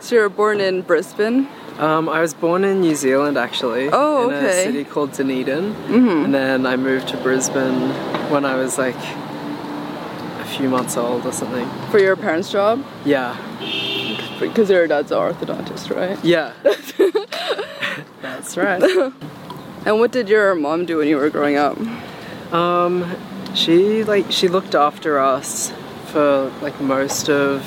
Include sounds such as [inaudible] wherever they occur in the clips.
So you were born in Brisbane. um, I was born in New Zealand actually. Oh, In okay. a city called Dunedin. Mm-hmm. And then I moved to Brisbane when I was like a few months old or something. For your parents' job? Yeah. Because your dad's an orthodontist, right? Yeah. [laughs] That's right. And what did your mom do when you were growing up? Um, she like she looked after us for like most of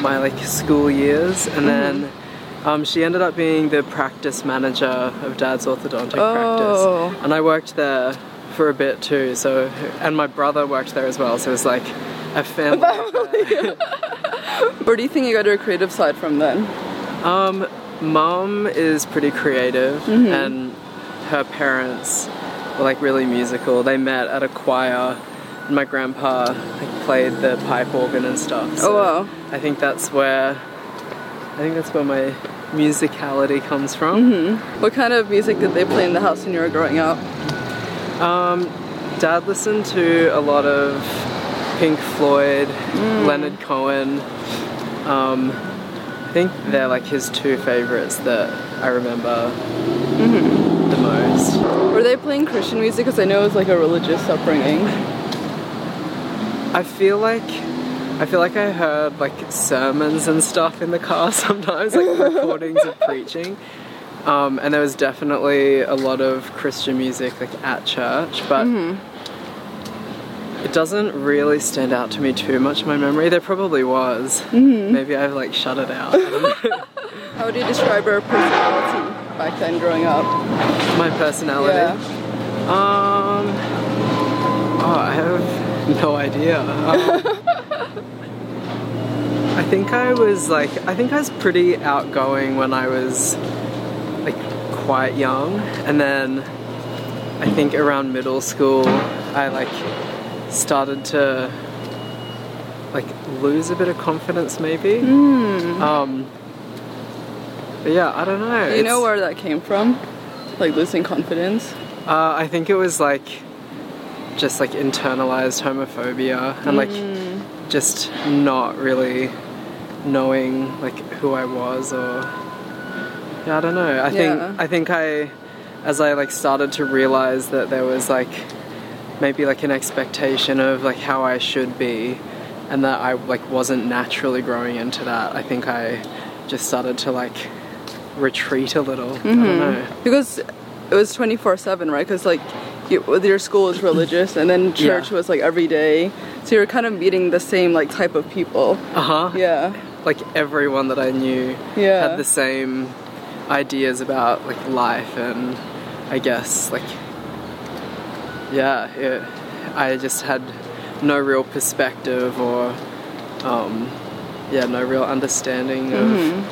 my like school years, and then um, she ended up being the practice manager of Dad's orthodontic Oh. practice, and I worked there for a bit too. So, and my brother worked there as well. So it was like a family. [laughs] affair. Where do you think you got your creative side from then? Um, mum is pretty creative, and her parents were like really musical. They met at a choir, my grandpa like, played the pipe organ and stuff. So Oh, wow. I think that's where I think that's where my musicality comes from. What kind of music did they play in the house when you were growing up? Um, Dad listened to a lot of Pink Floyd, Leonard Cohen. Um, I think they're like his two favorites that I remember the most. Were they playing Christian music? Because I know it was like a religious upbringing. I feel like I feel like I heard like sermons and stuff in the car [laughs] sometimes, like [laughs] recordings of preaching. Um, and there was definitely a lot of Christian music like at church, but it doesn't really stand out to me too much in my memory. There probably was. Maybe I've like shut it out. [laughs] How would you describe your personality back then growing up? my personality. Yeah. Um. Oh, I have no idea. [laughs] Um, I think I was like, I think I was pretty outgoing when I was like quite young, and then I think around middle school, I like started to like lose a bit of confidence, maybe. Um. But yeah, I don't know. Do you know where that came from? Like losing confidence? uh, I think it was like just like internalized homophobia and like just not really knowing like who I was or yeah, I don't know. I Yeah. think I think I as I like started to realize that there was like maybe like an expectation of like how I should be and that I like wasn't naturally growing into that. I think I just started to like retreat a little. I don't mm-hmm. know. Because it was 24 7, right? Because like your school was religious and then church Yeah. was like every day. So you're kind of meeting the same like type of people. Uh-huh. Yeah. like everyone that I knew Yeah. had the same ideas about like life and I guess like yeah, it, I just had no real perspective or um, yeah, no real understanding of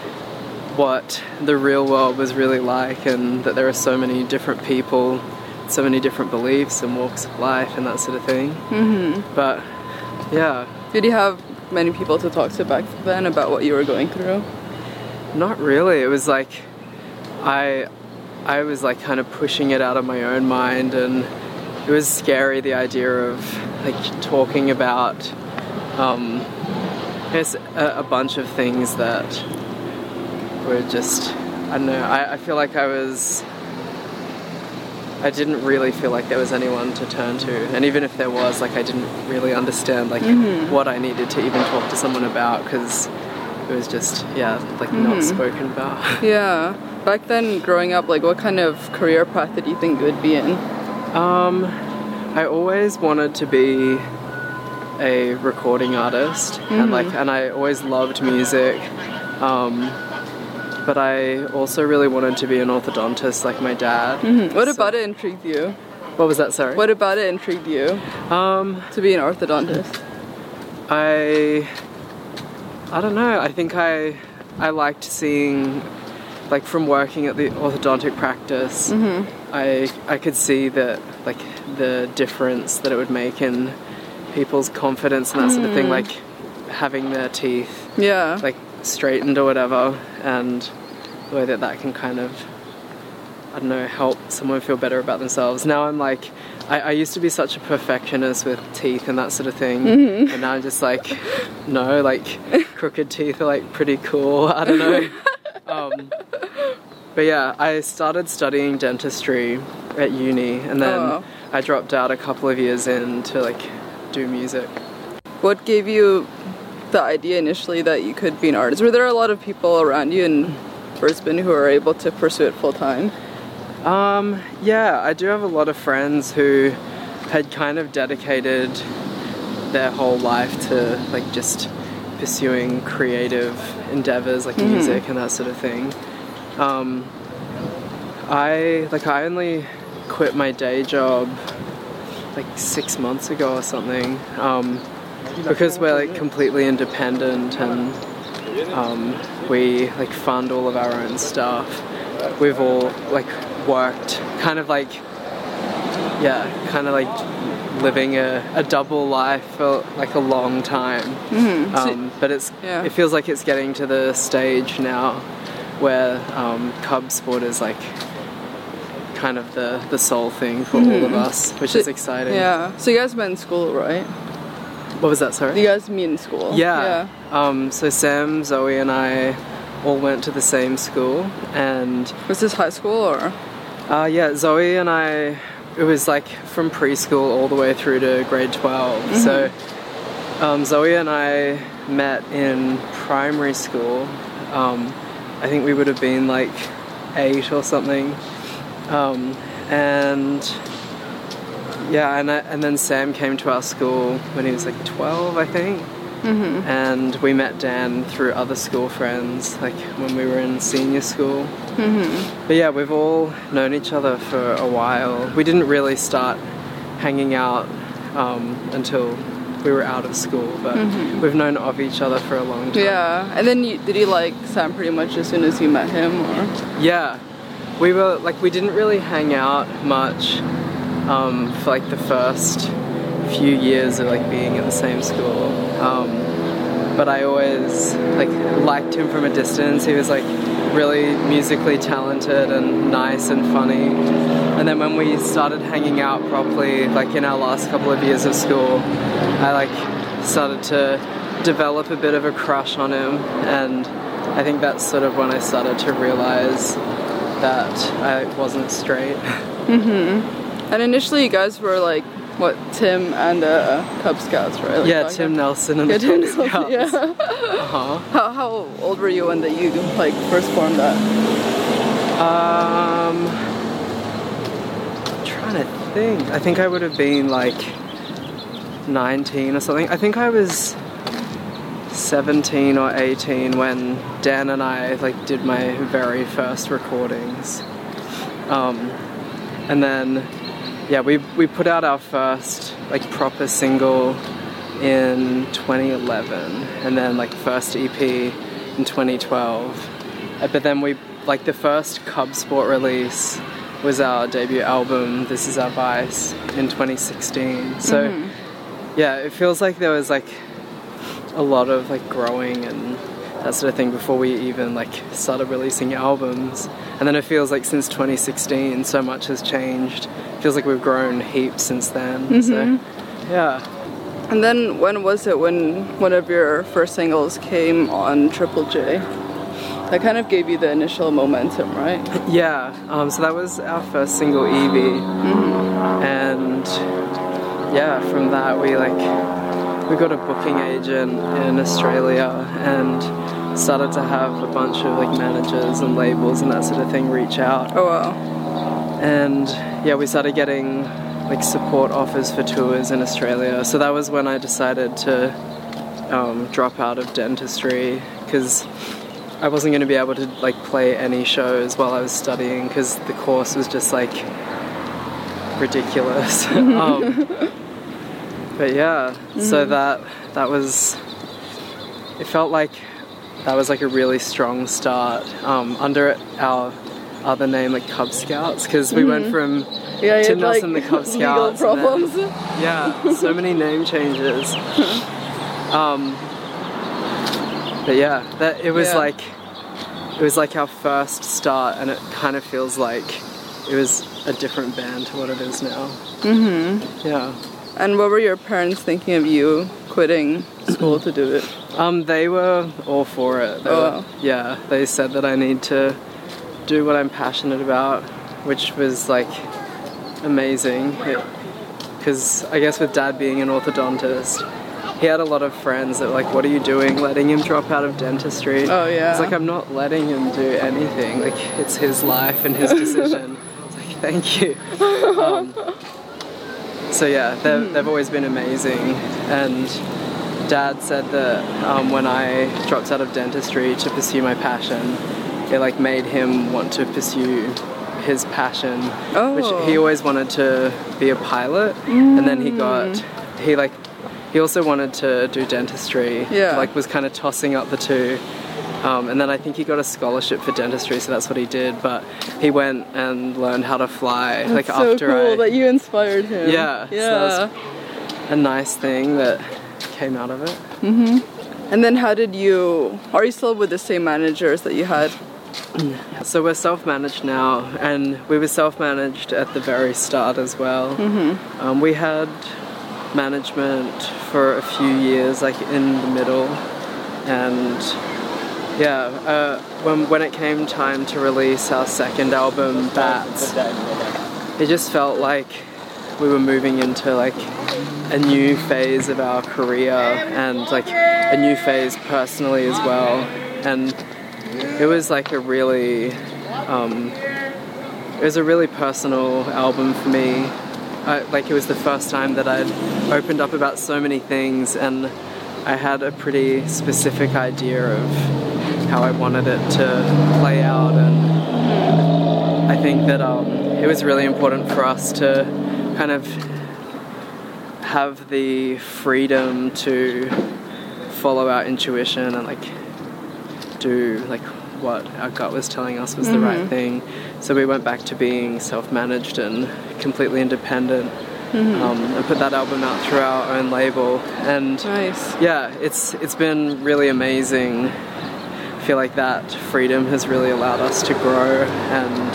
what the real world was really like and that there are so many different people, so many different beliefs and walks of life and that sort of thing. Mm-hmm. But yeah, Did you have many people to talk to back then about what you were going through? Not really. It was like I I was like kind of pushing it out of my own mind and it was scary the idea of like talking about um guess a, a bunch of things that were just I don't know, I, I feel like I was I didn't really feel like there was anyone to turn to. And even if there was, like I didn't really understand like what I needed to even talk to someone about because it was just yeah, like not spoken about. [laughs] Yeah. Back then, growing up, like what kind of career path did you think you would be in? Um, I always wanted to be a recording artist, and like, and I always loved music. Um, but I also really wanted to be an orthodontist, like my dad. Mm-hmm. What So- about it intrigued you? What was that? Sorry. What about it intrigued you Um, to be an orthodontist? I I don't know. I think I I liked seeing like from working at the orthodontic practice, mm-hmm. I I could see that like the difference that it would make in people's confidence and that sort of thing, mm. like having their teeth Yeah. like straightened or whatever, and the way that that can kind of I don't know help someone feel better about themselves. Now I'm like. I, I used to be such a perfectionist with teeth and that sort of thing, and now I'm just like, no, like [laughs] crooked teeth are like pretty cool. [laughs] I don't know. um, but yeah, I started studying dentistry at uni, and then Oh. I dropped out a couple of years in to like do music. What gave you the idea initially that you could be an artist? Were there a lot of people around you in Brisbane who are able to pursue it full time? Um, yeah, I do have a lot of friends who had kind of dedicated their whole life to like just pursuing creative endeavors like music and that sort of thing. Um, I like I only quit my day job like six months ago or something um, because we're like completely independent and um, we like fund all of our own stuff. We've all like worked kind of like yeah, kind of like living a, a double life for like a long time. Mm-hmm. Um, but it's Yeah. it feels like it's getting to the stage now where um, Cub Sport is like kind of the, the sole thing for all of us, which is exciting. Mm-hmm. Yeah. So you guys met in school, right? What was that, sorry? You guys meet in school. Yeah. Um, so Sam, Zoe, and I all went to the same school, and Was this high school or? uh, yeah, Zoe and I. It was like from preschool all the way through to grade 12. So um, Zoe and I met in primary school. Um, I think we would have been like eight or something. Um, and yeah, and, I, and then Sam came to our school when he was like 12, I think. Mm-hmm. And we met Dan through other school friends, like when we were in senior school. Mm-hmm. But yeah, we've all known each other for a while. We didn't really start hanging out um, until we were out of school, but we've known of each other for a long time. Yeah. And then you, did you like Sam pretty much as soon as you met him or? Yeah, we were like we didn't really hang out much um, for like the first few years of like being in the same school. Um, but I always like liked him from a distance. He was like really musically talented and nice and funny. And then when we started hanging out properly, like in our last couple of years of school, I like started to develop a bit of a crush on him and I think that's sort of when I started to realize that I wasn't straight. And initially you guys were like, what, Tim and uh, Cub Scouts, right? Like yeah, Tim then? Nelson and Yeah, the Tim Cub Scouts. yeah. Uh-huh. How, how old were you when that you like first formed that? Um, I'm trying to think. I think I would have been like 19 or something. I think I was 17 or 18 when Dan and I like did my very first recordings. Um, and then yeah, we we put out our first like proper single in 2011 and then like first EP in 2012. Uh, But then we like the first Cub Sport release was our debut album This Is Our Vice in 2016. So yeah, it feels like there was like a lot of like growing and that sort of thing before we even like started releasing albums. And then it feels like since 2016 so much has changed. Feels like we've grown heaps since then. So yeah. And then when was it when one of your first singles came on Triple J? That kind of gave you the initial momentum, right? Yeah, um, so that was our first single, Evie, and yeah, from that we like we got a booking agent in Australia and started to have a bunch of like managers and labels and that sort of thing reach out, Oh wow. and yeah, we started getting like support offers for tours in Australia. So that was when I decided to um, drop out of dentistry because I wasn't going to be able to like play any shows while I was studying because the course was just like ridiculous. [laughs] um, but yeah, so that that was it felt like that was like a really strong start um, under our other name, like Cub Scouts, because we went from Yeah, Tim Nelson, like, the Cub [laughs] legal Scouts. then- yeah, so many name changes. [laughs] Um, but yeah, that it was Yeah. like it was like our first start, and it kind of feels like it was a different band to what it is now. Mm-hmm. Yeah. And what were your parents thinking of you quitting school to do it? Um, they were all for it. They Oh, were-. Yeah, they said that I need to do what I'm passionate about, which was like amazing. Because I guess with dad being an orthodontist, he had a lot of friends that were like, "What are you doing? Letting him drop out of dentistry?" Oh, yeah. It's like I'm not letting him do anything. Like it's his life and his decision. [laughs] it's like thank you. Um, so yeah, they've, Hmm. they've always been amazing, and dad said that um, when I dropped out of dentistry to pursue my passion, it like made him want to pursue his passion, Oh. which he always wanted to be a pilot, and then he got he like he also wanted to do dentistry. Yeah. like was kind of tossing up the two. Um, and then I think he got a scholarship for dentistry, so that's what he did. But he went and learned how to fly, like That's so after cool I that you inspired him. yeah, so Yeah. that was a nice thing that came out of it. Mhm. and then how did you? Are you still with the same managers that you had? So we're self-managed now, and we were self-managed at the very start as well. Mm-hmm. Um, we had management for a few years, like in the middle, and yeah, uh, when when it came time to release our second album, Bats, it just felt like we were moving into like a new phase of our career and like a new phase personally as well, and it was like a really um, it was a really personal album for me. I, like it was the first time that i'd opened up about so many things and i had a pretty specific idea of how i wanted it to play out and i think that um, it was really important for us to kind of have the freedom to follow our intuition and like do like what our gut was telling us was the right mm-hmm. thing. So we went back to being self-managed and completely independent, mm-hmm. um, and put that album out through our own label. And Nice. yeah, it's it's been really amazing. I feel like that freedom has really allowed us to grow, and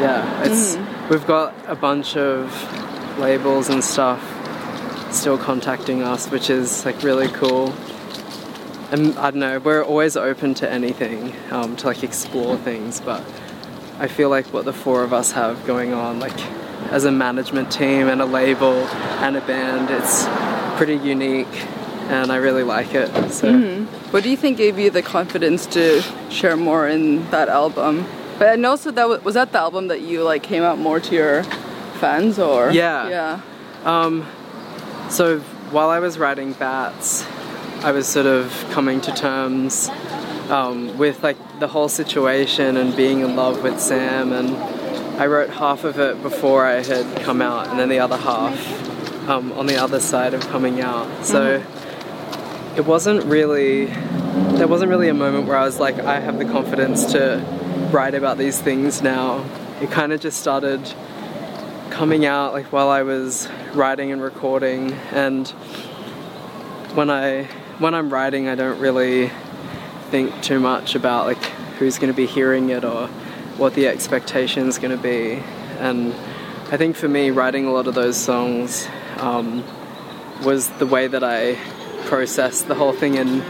yeah, it's mm-hmm. we've got a bunch of labels and stuff still contacting us, which is like really cool and I don't know, we're always open to anything, um, to like explore things, but I feel like what the four of us have going on, like as a management team and a label and a band, it's pretty unique and I really like it. So What do you think gave you the confidence to share more in that album? But and also that was, was that the album that you like came out more to your fans or Yeah. yeah So while I was writing Bats, I was sort of coming to terms um, with like the whole situation and being in love with Sam. And I wrote half of it before I had come out, and then the other half um, on the other side of coming out. So it wasn't really there wasn't really a moment where I was like, I have the confidence to write about these things now. It kind of just started coming out like while I was writing and recording and when I when I'm writing I don't really think too much about like who's going to be hearing it or what the expectation is going to be and I think for me writing a lot of those songs um, was the way that I processed the whole thing and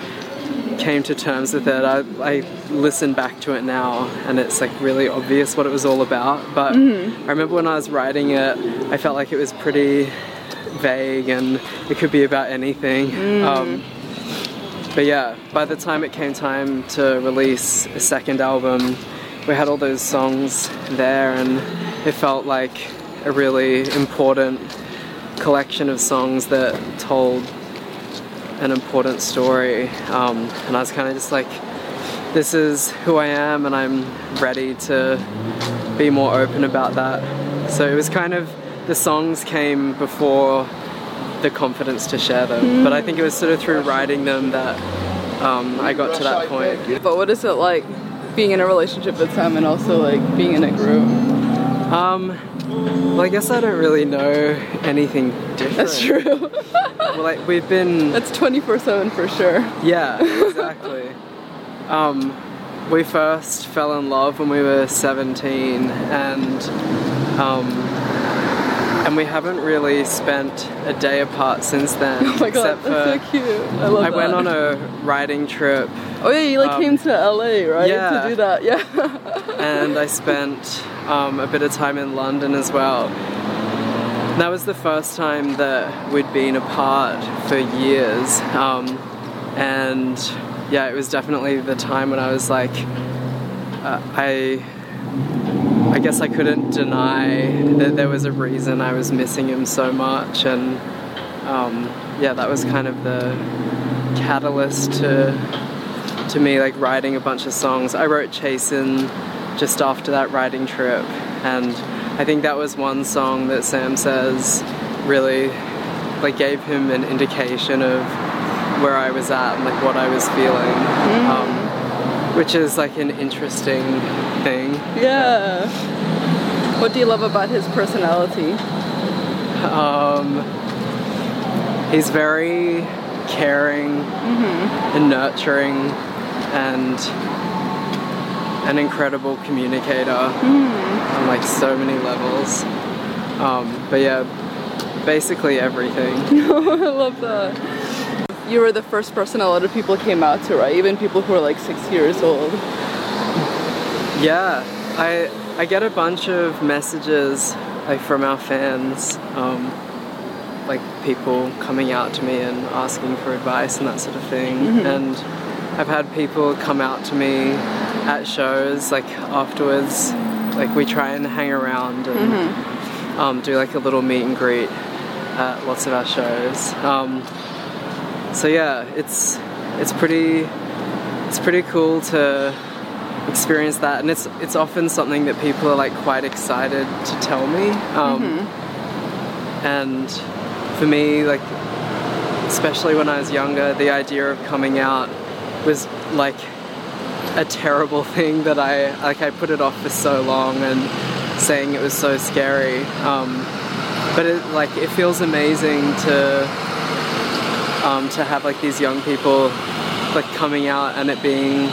came to terms with it. I, I listen back to it now and it's like really obvious what it was all about. But I remember when I was writing it, I felt like it was pretty vague and it could be about anything. Um, but yeah, by the time it came time to release a second album, we had all those songs there and it felt like a really important collection of songs that told an important story. Um, and I was kind of just like, this is who I am, and I'm ready to be more open about that. So it was kind of the songs came before the confidence to share them. But I think it was sort of through writing them that um, I got to that point. But what is it like being in a relationship with Sam and also like being in a group? Um, well, I guess I don't really know anything different. That's true. [laughs] Well, like we've been. That's 24 7 for sure. Yeah, exactly. um, we first fell in love when we were 17, and um, and we haven't really spent a day apart since then. [laughs] Oh my god, except that's for so cute. I love I that. went on a writing trip Oh yeah, you like um, came to LA, right? yeah. To do that, yeah. [laughs] and I spent um, a bit of time in London as well. That was the first time that we'd been apart for years, um, and yeah, it was definitely the time when I was like, uh, I guess I couldn't deny that there was a reason I was missing him so much, and um, yeah, that was kind of the catalyst to to me like writing a bunch of songs. I wrote Chasin just after that writing trip and I think that was one song that Sam says really like gave him an indication of where I was at and like what I was feeling. Um, which is like an interesting thing. yeah. What do you love about his personality? Um, he's very caring and nurturing and an incredible communicator on like so many levels. Um, but yeah, basically everything. [laughs] I love that. You were the first person a lot of people came out to, right? Even people who are like six years old. Yeah, I I get a bunch of messages like from our fans, um, like people coming out to me and asking for advice and that sort of thing. And I've had people come out to me at shows like afterwards. Like we try and hang around and um, do like a little meet and greet at lots of our shows. Um, so yeah, it's it's pretty it's pretty cool to experience that, and it's it's often something that people are like quite excited to tell me. Um, And for me, like especially when I was younger, the idea of coming out was like a terrible [laughs] thing that I like. I put it off for so long and saying it was so scary. Um, but it like it feels amazing to um, to have like these young people like coming out and it being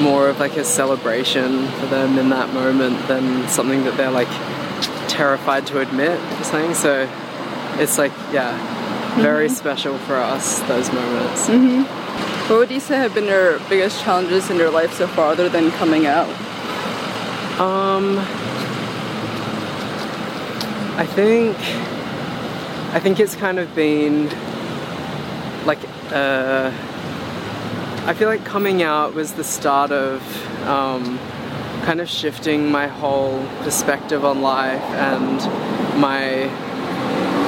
more of like a celebration for them in that moment than something that they're like terrified to admit or something. So it's like yeah, very special for us those moments. What would you say have been your biggest challenges in your life so far, other than coming out? Um, I think I think it's kind of been like uh, I feel like coming out was the start of um, kind of shifting my whole perspective on life and my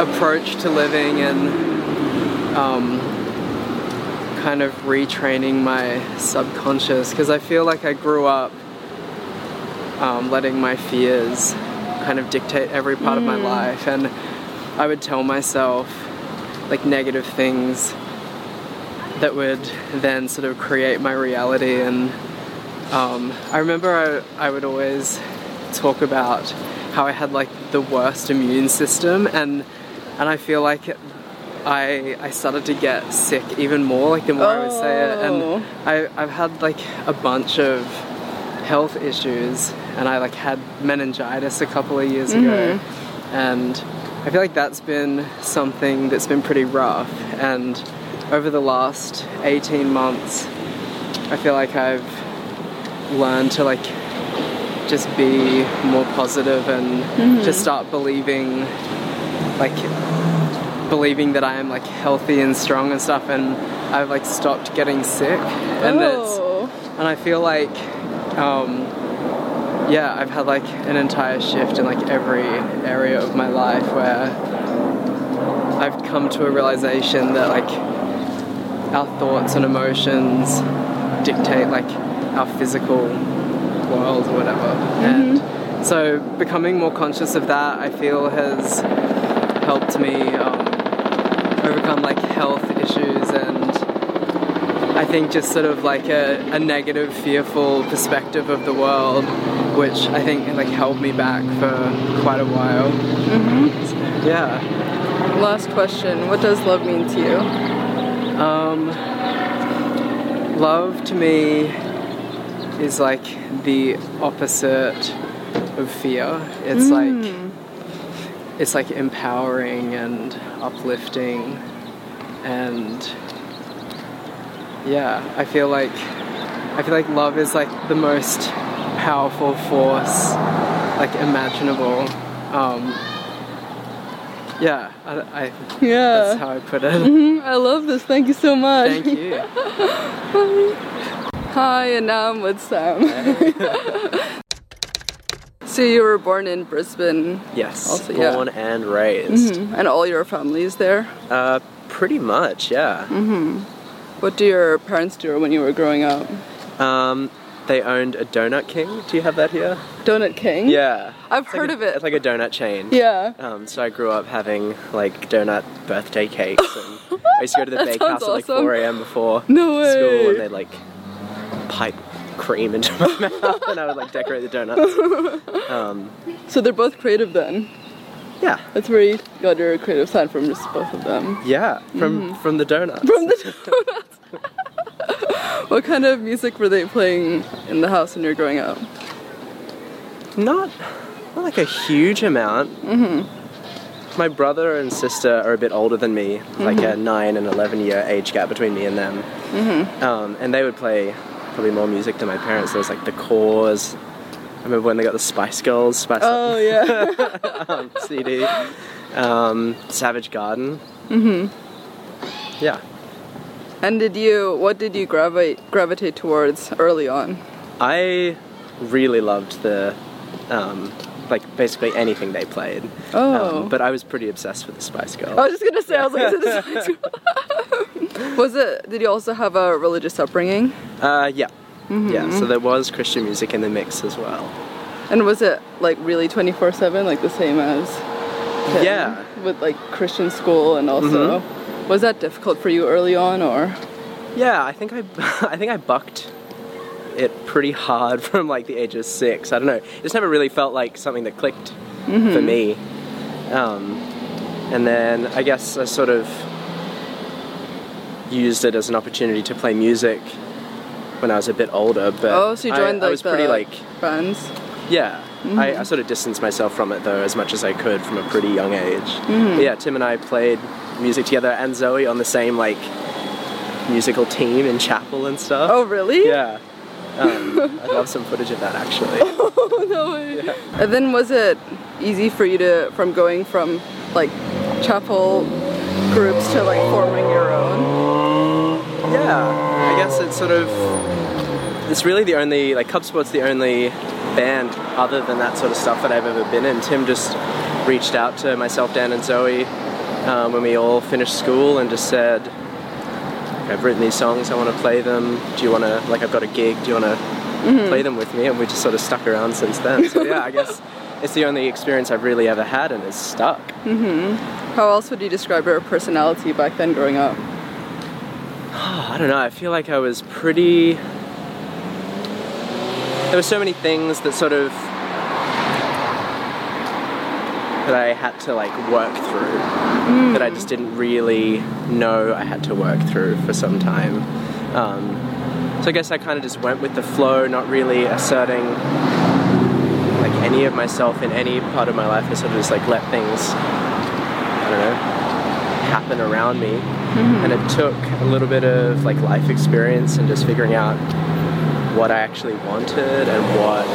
approach to living and um, kind of retraining my subconscious. Because I feel like I grew up um, letting my fears kind of dictate every part of my life. And I would tell myself like negative things that would then sort of create my reality. And um, I remember I, I would always talk about how I had like the worst immune system. And and I feel like I I started to get sick even more like the more I would say it. Oh. and I, I've had like a bunch of health issues. And I like had meningitis a couple of years ago. And I feel like that's been something that's been pretty rough. And over the last 18 months I feel like I've learned to like just be more positive and just start believing like believing that I am like healthy and strong and stuff and I've like stopped getting sick and it's oh. and I feel like um, yeah I've had like an entire shift in like every area of my life where I've come to a realization that like our thoughts and emotions dictate like our physical world or whatever and so becoming more conscious of that I feel has helped me um, overcome like health issues and I think just sort of like a, a negative, fearful perspective of the world, which I think like held me back for quite a while. Mm-hmm. Yeah. Last question: What does love mean to you? Um, love to me is like the opposite of fear. It's like it's like empowering and uplifting and yeah, I feel like I feel like love is like the most powerful force like imaginable. Um, yeah, I, I Yeah. that's how I put it. Mhm, I love this. Thank you so much. Thank you. [laughs] Hi, and now I'm with Sam. [laughs] so you were born in Brisbane, Yes, Also, yeah. born and raised. and all your family is there. Uh, pretty much, yeah. Mhm. What do your parents do when you were growing up? Um, they owned a Donut King. Do you have that here? Donut King. Yeah, I've It's like heard a- of it. It's like a donut chain. Yeah. Um, so I grew up having like donut birthday cakes, and I used to go to the [laughs] bakehouse sounds at like 4 a.m. before No way. school, and they'd like pipe cream into my [laughs] mouth, and I would like decorate the donuts. Um, So they're both creative then. yeah, That's where you got your creative side from, just both of them. yeah, from from the donuts. From the [laughs] donuts. [laughs] what kind of music were they playing in the house when you were growing up? Not, not like a huge amount. Mm-hmm. My brother and sister are a bit older than me, like a nine and eleven year age gap between me and them. Mm-hmm. Um, and they would play probably more music than my parents. There was like the Corrs. I remember when they got the Spice Girls Spice Oh yeah. [laughs] um, CD. Um, Savage Garden. Mm-hmm. Yeah. And did you? What did you gravitate gravitate towards early on? I really loved the, um, like basically anything they played. Oh. Um, but I was pretty obsessed with the Spice Girls. I was just gonna say, I was like, is [laughs] it this- was it? Did you also have a religious upbringing? Uh, yeah. Mm-hmm. Yeah, so there was Christian music in the mix as well. And was it like really twenty four seven, like the same as? Tim, Yeah. With like Christian school and also. Was that difficult for you early on, or? Yeah, I think I, [laughs] I think I bucked it pretty hard [laughs] from like the age of six. I don't know. It just never really felt like something that clicked for me. Um, and then I guess I sort of used it as an opportunity to play music when I was a bit older. But Oh, so you I- joined I, like was the pretty like bands. Yeah. I, Mm-hmm. I sort of distanced myself from it though as much as I could from a pretty young age. Mm-hmm. Yeah, Tim and I played music together and Zoe on the same like musical team in chapel and stuff. Oh really? Yeah. Um, I love some footage of that actually. [laughs] Oh, no way. And then was it easy for you to from going from like chapel groups to like forming your own? yeah. I guess it's sort of it's really the only like Cub Sport's the only band other than that sort of stuff that I've ever been in. Tim just reached out to myself, Dan, and Zoe um, when we all finished school and just said, "I've written these songs. I want to play them. Do you want to like I've got a gig? Do you want to play them with me?" And we just sort of stuck around since then. So yeah, I guess [laughs] it's the only experience I've really ever had, and it's stuck. Mm-hmm. How else would you describe your personality back then growing up? Oh, [sighs] I don't know. I feel like I was pretty. There were so many things that sort of that I had to like work through that I just didn't really know I had to work through for some time. Um, so I guess I kind of just went with the flow, not really asserting like any of myself in any part of my life. I sort of just like let things, I don't know, happen around me. And it took a little bit of like life experience and just figuring out what I actually wanted and what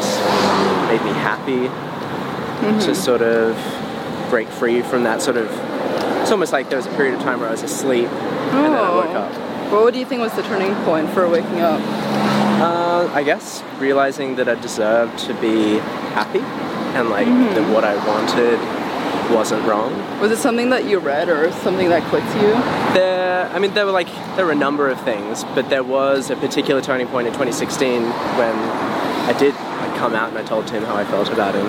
made me happy to sort of break free from that sort of. It's almost like there was a period of time where I was asleep and then I woke Oh. up. Well, what do you think was the turning point for waking up? Uh, I guess realizing that I deserved to be happy and like that what I wanted wasn't wrong. Was it something that you read or something that clicked to you? There, I mean, there were like there were a number of things, but there was a particular turning point in 2016 when I did like, come out and I told Tim how I felt about him.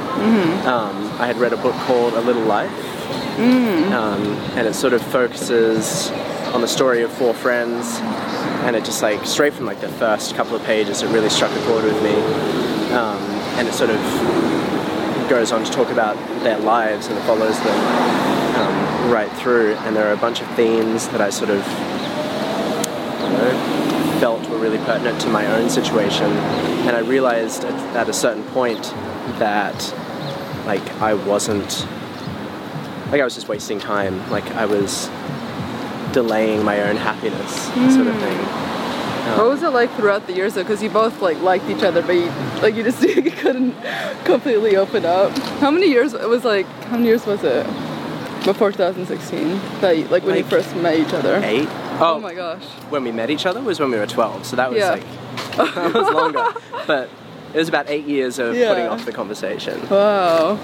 Um, I had read a book called A Little Life, um, and it sort of focuses on the story of four friends, and it just like straight from like the first couple of pages, it really struck a chord with me, um, and it sort of goes on to talk about their lives and it follows them right through, and there are a bunch of themes that I sort of you know, felt were really pertinent to my own situation, and I realized at, at a certain point that like I wasn't like I was just wasting time. Like I was delaying my own happiness, sort of hmm. thing. Um, what was it like throughout the years though? Because you both like liked each other, but you like you just you [laughs] couldn't completely open up. How many years? It was like how many years was it before 2016? That like when you Like, first met each other. Eight. Oh, Oh, my gosh. when we met each other was when we were 12, so that was Yeah. like that was longer. [laughs] But it was about eight years of Yeah. putting off the conversation. Wow.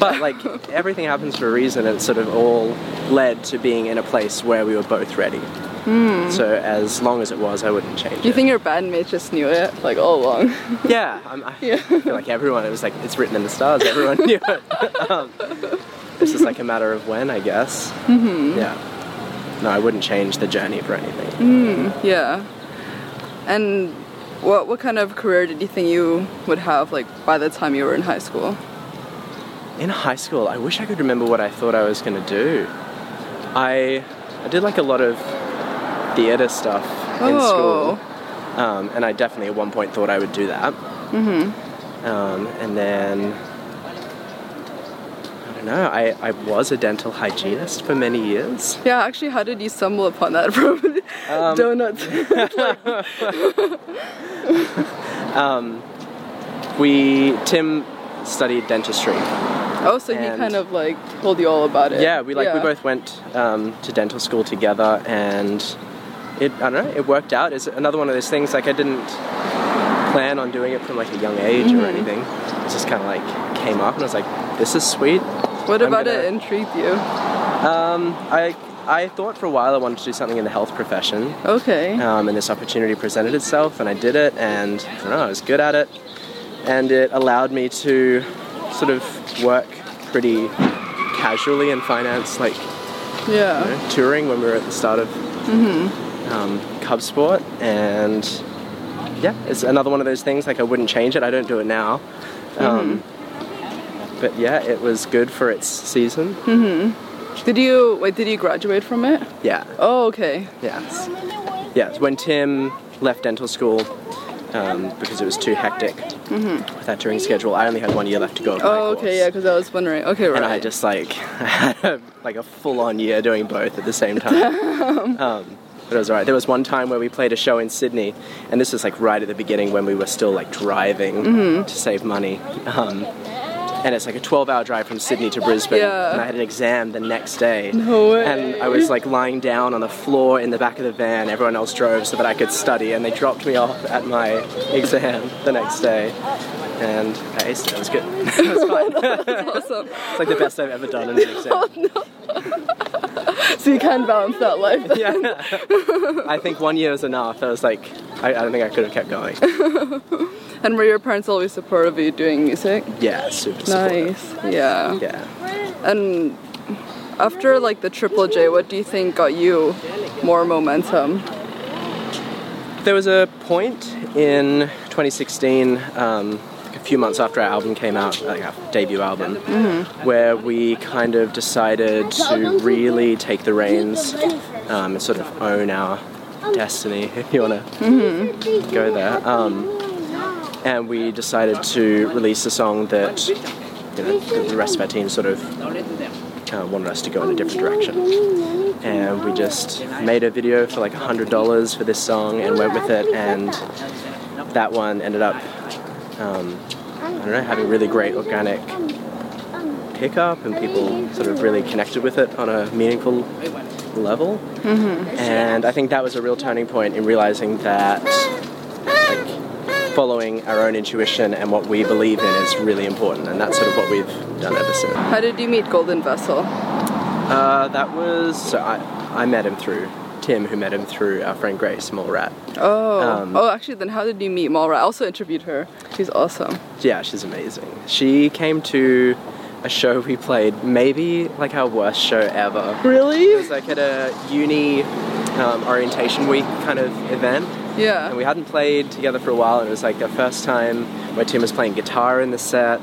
But like everything happens for a reason, and it sort of all led to being in a place where we were both ready. So as long as it was, I wouldn't change Do you it. think your bandmates just knew it like all along? Yeah, I'm, I [laughs] Yeah. feel like everyone. It was like it's written in the stars. Everyone knew it. [laughs] um, it's just like a matter of when, I guess. Mm-hmm. Yeah. No, I wouldn't change the journey for anything. yeah. And what what kind of career did you think you would have like by the time you were in high school? In high school, I wish I could remember what I thought I was going to do. I I did like a lot of theater stuff in Oh. school, um, and I definitely at one point thought I would do that. Mm-hmm. Um, and then Know. I, I was a dental hygienist for many years. Yeah, actually, how did you stumble upon that [laughs] from Um, donuts? [laughs] We Tim studied dentistry. oh, so he kind of like told you all about it. Yeah, we like we both went um, to dental school together, and it I don't know it worked out. It's another one of those things like I didn't plan on doing it from like a young age Mm-hmm. or anything. It just kind of like came up, and I was like, this is sweet. What I'm about gonna- it intrigued you? Um, I I thought for a while I wanted to do something in the health profession. Okay. um, and this opportunity presented itself, and I did it, and I don't know, I was good at it, and it allowed me to sort of work pretty casually in finance, like you yeah. know, touring when we were at the start of um, Cub Sport, and yeah, it's another one of those things. Like I wouldn't change it. I don't do it now. Um, But yeah, it was good for its season. Did you wait? Did you graduate from it? Yeah. Oh, okay. Yes. Yes. When Tim left dental school um, because it was too hectic with that touring schedule, I only had one year left to go. Oh, okay. Yeah, because I was wondering. Okay, right. And I just like [laughs] had a, like a full-on year doing both at the same time. [laughs] um, but it was alright. There was one time where we played a show in Sydney, and this was like right at the beginning when we were still like driving Mm-hmm. to save money. Um, and it's like a 12-hour drive from Sydney to Brisbane, Yeah. and I had an exam the next day. No way. And I was like lying down on the floor in the back of the van. Everyone else drove so that I could study, and they dropped me off at my exam the next day. And I aced it. It was good. [laughs] it was fine. [laughs] awesome. It's like the best I've ever done in an [laughs] exam. Oh, So you can balance that life. then. Yeah. I think one year was enough. I was like, I, I don't think I could have kept going. [laughs] And were your parents always supportive of you doing music? Yeah, super supportive. Nice. Yeah. Yeah. And after like the Triple J, what do you think got you more momentum? There was a point in 2016, um, few months after our album came out, like our debut album, where we kind of decided to really take the reins um, and sort of own our destiny, [laughs] if you want to go there. Um, and we decided to release a song that you know, the rest of our team sort of uh, wanted us to go in a different direction. And we just made a video for like $100 for this song and went with it. And that one ended up, um, I don't know, having really great organic pickup and people sort of really connected with it on a meaningful level. And I think that was a real turning point in realizing that like, following our own intuition and what we believe in is really important. And that's sort of what we've done ever since. How did you meet Golden Vessel? Uh, that was so I, I met him through Tim, who met him through our friend Grace Mallrat. Oh. Um, oh, actually, then how did you meet Mallrat? I also interviewed her. She's awesome. Yeah, she's amazing. She came to a show we played, maybe like our worst show ever. Really? It was like at a uni um, orientation week kind of event. Yeah. And we hadn't played together for a while, and it was like the first time where Tim was playing guitar in the set,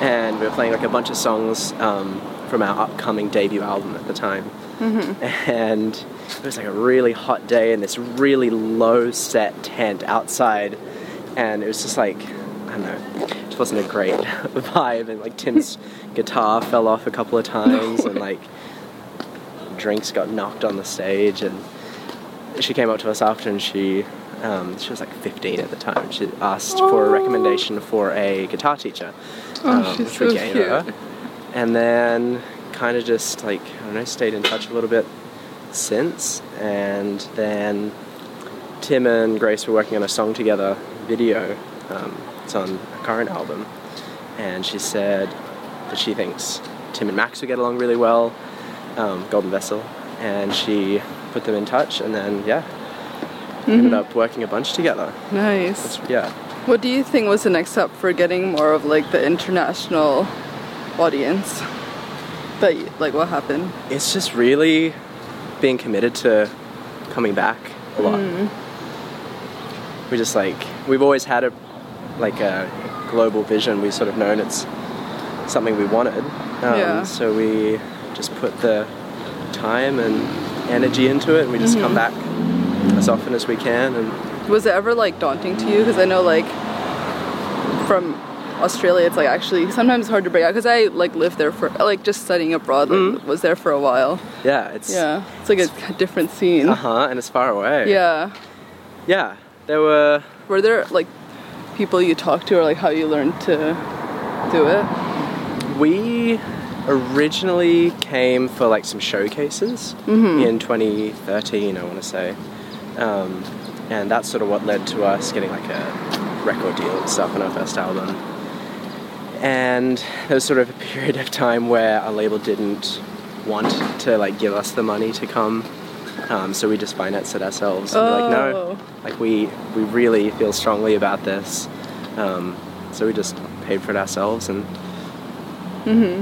and we were playing like a bunch of songs um, from our upcoming debut album at the time. And it was like a really hot day in this really low set tent outside, and it was just like, I don't know, it just wasn't a great [laughs] vibe, and like Tim's [laughs] guitar fell off a couple of times, and like drinks got knocked on the stage, and she came up to us after and she um, she was like 15 at the time. She asked for a recommendation for a guitar teacher, um, Oh, she's which we so gave cute. her, and then kind of just like I don't know, stayed in touch a little bit since, and then Tim and Grace were working on a song together, video. Um, it's on a current album, and she said that she thinks Tim and Max would get along really well, um, Golden Vessel, and she put them in touch, and then yeah, ended up working a bunch together. Nice. It's- yeah, What do you think was the next step for getting more of like the international audience? That like what happened? it's just really being committed to coming back a lot. We just like we've always had a like a global vision. We've sort of known it's something we wanted. Um, Yeah. So we just put the time and energy into it, and we just come back as often as we can. And Was it ever like daunting to you? Because I know like from Australia, it's like actually sometimes hard to break out. Because I like lived there for like just studying abroad. Like, Was there for a while. yeah, it's Yeah, it's like a different scene. uh huh, and it's far away. Yeah. yeah. There were Were there like people you talked to, or like how you learned to do it? We originally came for like some showcases in 2013, I want to say, um, and that's sort of what led to us getting like a record deal and stuff on our first album. And there was sort of a period of time where our label didn't want to like give us the money to come, um, so we just financed it ourselves. And we're like, no, Oh. like we we really feel strongly about this, um, so we just paid for it ourselves and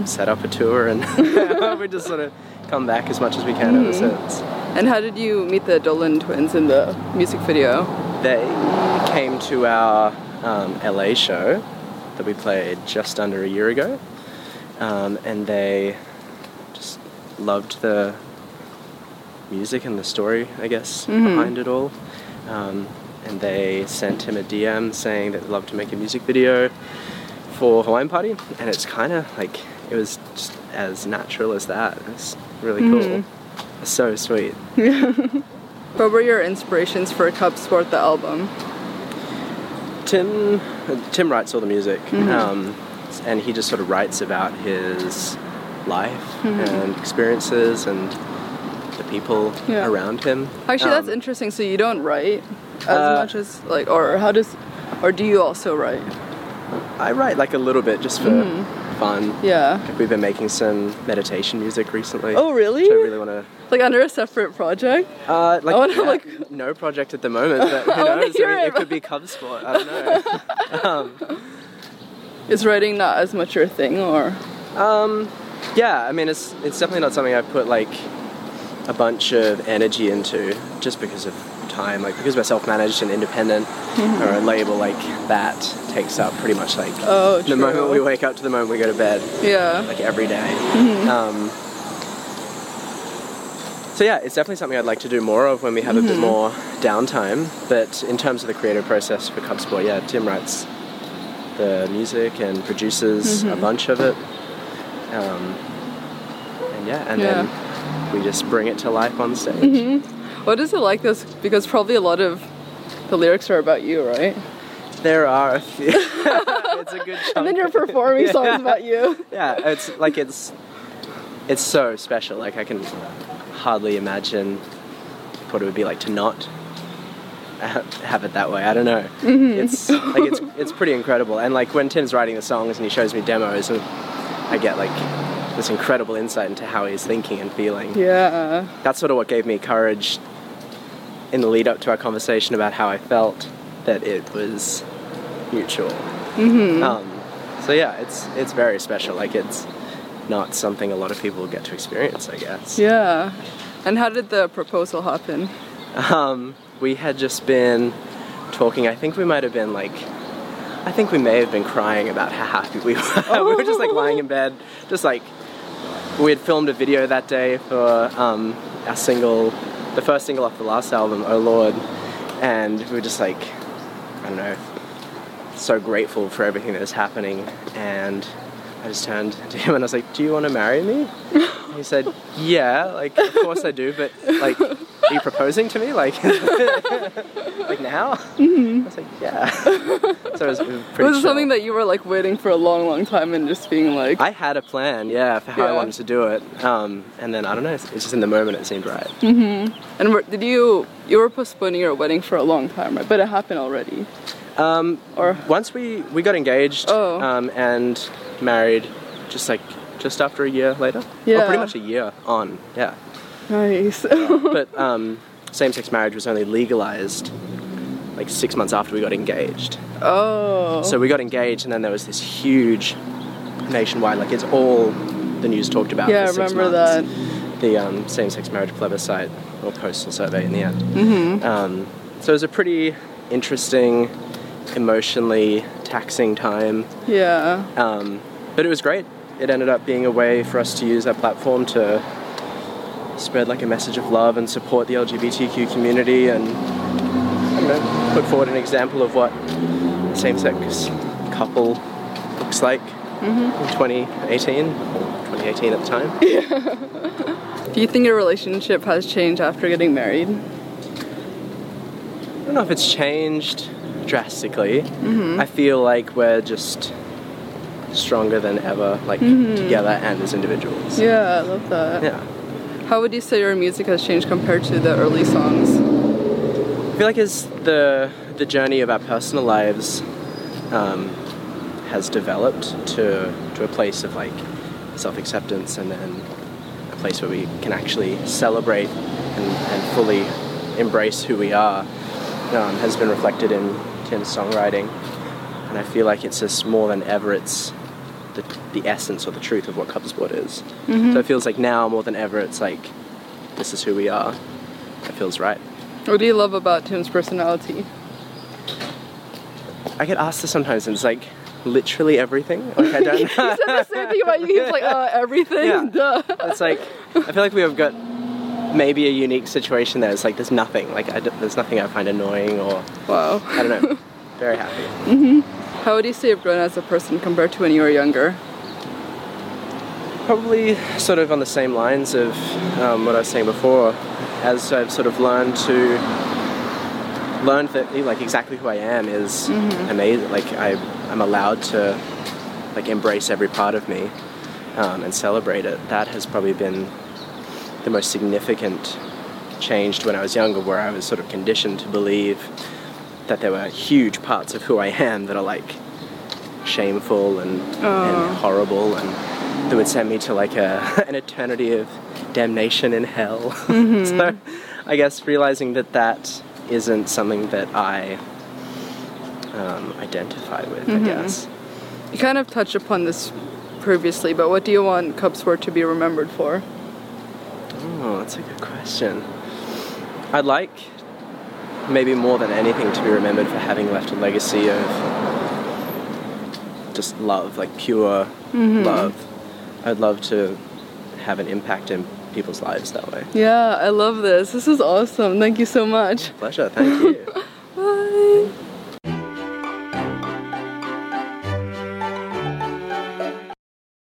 set up a tour, and [laughs] we just sort of come back as much as we can ever since. And how did you meet the Dolan twins in the music video? They came to our um, LA show that we played just under a year ago, um, and they just loved the music and the story, I guess, behind it all. Um, and they sent him a DM saying that they'd love to make a music video for Hawaiian Party, and it's kind of like it was just as natural as that. It's really cool. So sweet. [laughs] What were your inspirations for Cub Sport the album? Tim Tim writes all the music, um, and he just sort of writes about his life and experiences and the people Yeah. around him. Actually, that's Um, interesting. So you don't write as Uh, much as like, or how does, or do you also write? I write like a little bit just for fun. Yeah. We've been making some meditation music recently. Oh, really? Which I really want to. Like under a separate project? Uh, like, I wanna, yeah, like- no project at the moment, but [laughs] who I knows? I mean, it. it could be Cub Sport. I don't know. [laughs] Is writing not as much your thing, or? Um, yeah, I mean, it's it's definitely not something I put like a bunch of energy into just because of time. Like because we're self-managed and independent, mm-hmm. or a label like that takes up pretty much like Oh, the moment we wake up to the moment we go to bed, Yeah. like every day. Mm-hmm. Um, so yeah, it's definitely something I'd like to do more of when we have a bit mm-hmm. more downtime. But in terms of the creative process for Cub Sport, yeah, Tim writes the music and produces a bunch of it. Um, and yeah, and Yeah. then we just bring it to life on stage. What is it like this? Because probably a lot of the lyrics are about you, right? There are a few. [laughs] it's a good chunk. And then you're performing [laughs] songs about you. yeah, it's like it's it's so special. Like I can hardly imagine what it would be like to not have it that way. I don't know. Mm-hmm. It's like it's it's pretty incredible. And like when Tim's writing the songs and he shows me demos, and I get like this incredible insight into how he's thinking and feeling. Yeah. That's sort of what gave me courage in the lead up to our conversation about how I felt that it was mutual. Mm-hmm. Um, so yeah, it's it's very special. Like it's not something a lot of people get to experience, I guess. Yeah. And how did the proposal happen? Um, we had just been talking. I think we might have been like, I think we may have been crying about how happy we [laughs] were. we were just like lying in bed, just like we had filmed a video that day for um, our single, the first single off the last album, Oh Lord, and we were just like, I don't know, so grateful for everything that is happening. And I just turned [laughs] to him and I was like, "Do you want to marry me?" [laughs] he said, "Yeah, like of course I do, but like, are you proposing to me? Like, [laughs] like now?" Mm-hmm. I was like, "Yeah." so it was, it was pretty. Was it something that you were like waiting for a long, long time and just being like, I had a plan, yeah, for how I wanted to do it, um, and then I don't know. It's it's just in the moment it seemed right. and were, did you you were postponing your wedding for a long time, right? But it happened already. Um, Or once we we got engaged Oh. um, and married, just like just after a year later. Yeah. Or pretty much a year on. Yeah. nice. [laughs] but um, same-sex marriage was only legalized like six months after we got engaged. oh. So we got engaged, and then there was this huge nationwide, like it's all the news talked about. yeah, I remember months. that. The um, same-sex marriage plebiscite or postal survey in the end. Mm-hmm. Um, so it was a pretty interesting, emotionally taxing time. Yeah. Um, but it was great. It ended up being a way for us to use our platform to spread like a message of love and support the LGBTQ community and know, put forward an example of what a same-sex couple looks like mm-hmm. in 2018 or 2018 at the time. [laughs] Do you think your relationship has changed after getting married? I don't know if it's changed drastically. Mm-hmm. I feel like we're just stronger than ever, like together and as individuals. Yeah, I love that. Yeah. How would you say your music has changed compared to the early songs? I feel like as the the journey of our personal lives um, has developed to to a place of like self acceptance and then a place where we can actually celebrate and, and fully embrace who we are um, has been reflected in Tim's songwriting, and I feel like it's just more than ever it's the, the essence or the truth of what Cub Sport is. So it feels like now more than ever it's like this is who we are. It feels right. What do you love about Tim's personality? I get asked this sometimes, and it's like literally everything. Like I [laughs] don't. He said the same thing about you. He was like, uh, [laughs] everything. Yeah. Duh. it's like I feel like we have got maybe a unique situation there. It's like there's nothing. Like I d there's nothing I find annoying or Wow. I don't know. [laughs] Very happy. How would you say you've grown as a person compared to when you were younger? Probably sort of on the same lines of um, what I was saying before. As I've sort of learned to learn that like exactly who I am is amazing. Like I I'm allowed to like embrace every part of me um, and celebrate it. That has probably been the most significant change to when I was younger, where I was sort of conditioned to believe that there were huge parts of who I am that are like shameful and, and horrible and that would send me to like a [laughs] an eternity of damnation in hell. [laughs] so I guess realizing that that isn't something that I um, identify with, I guess. You kind of touched upon this previously, but what do you want Cub Sport to be remembered for? Oh, that's a good question. I'd like maybe more than anything to be remembered for having left a legacy of just love, like pure mm-hmm. love. I'd love to have an impact in people's lives that way. Yeah, I love this. This is awesome. Thank you so much. Pleasure, thank you. [laughs]